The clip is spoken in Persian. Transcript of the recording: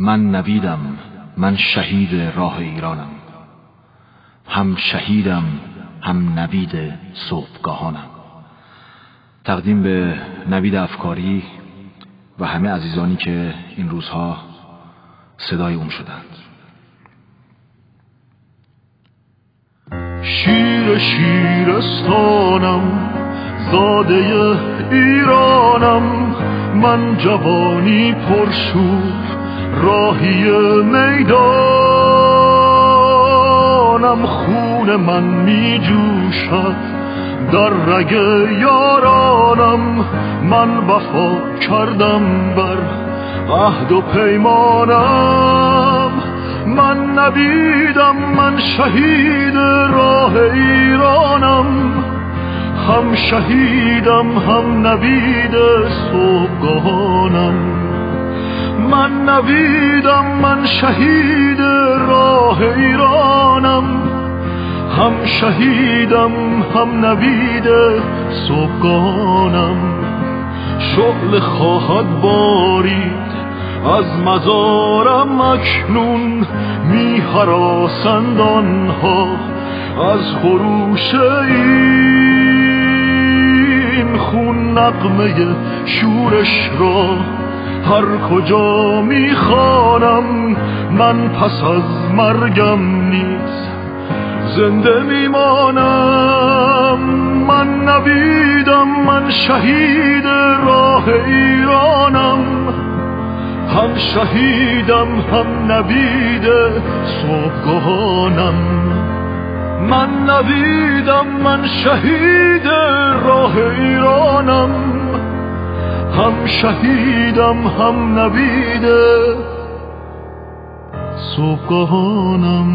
من نویدم من شهید راه ایرانم. هم شهیدم هم نوید صبحگاهانم. تقدیم به نوید افکاری و همه عزیزانی که این روزها صدای اون شدند. شیر شیرستانم زاده ایرانم. من جوانی پرشور راهی می‌دانم خون من می جوشد در رگ یارانم من وفا کردم بر عهد و پیمانم. من نبیدم من شهید راه ایرانم. هم شهیدم هم نبید صبحگاهانم. من نویدم من شهید راه ایرانم. هم شهیدم هم نوید صبحگانم. شغل خواهد بارید از مزارم اکنون می حراسند از خروش این خون نقمه شورش را هر کجا می‌خوانم من پس از مرگم نیز زنده میمانم من نویدم من شهید راه ایرانم. هم شهیدم هم نوید صبحگاهانم. من نویدم من شهید راه ایرانم. هم شهیدم هم نویده. صبحگاهانم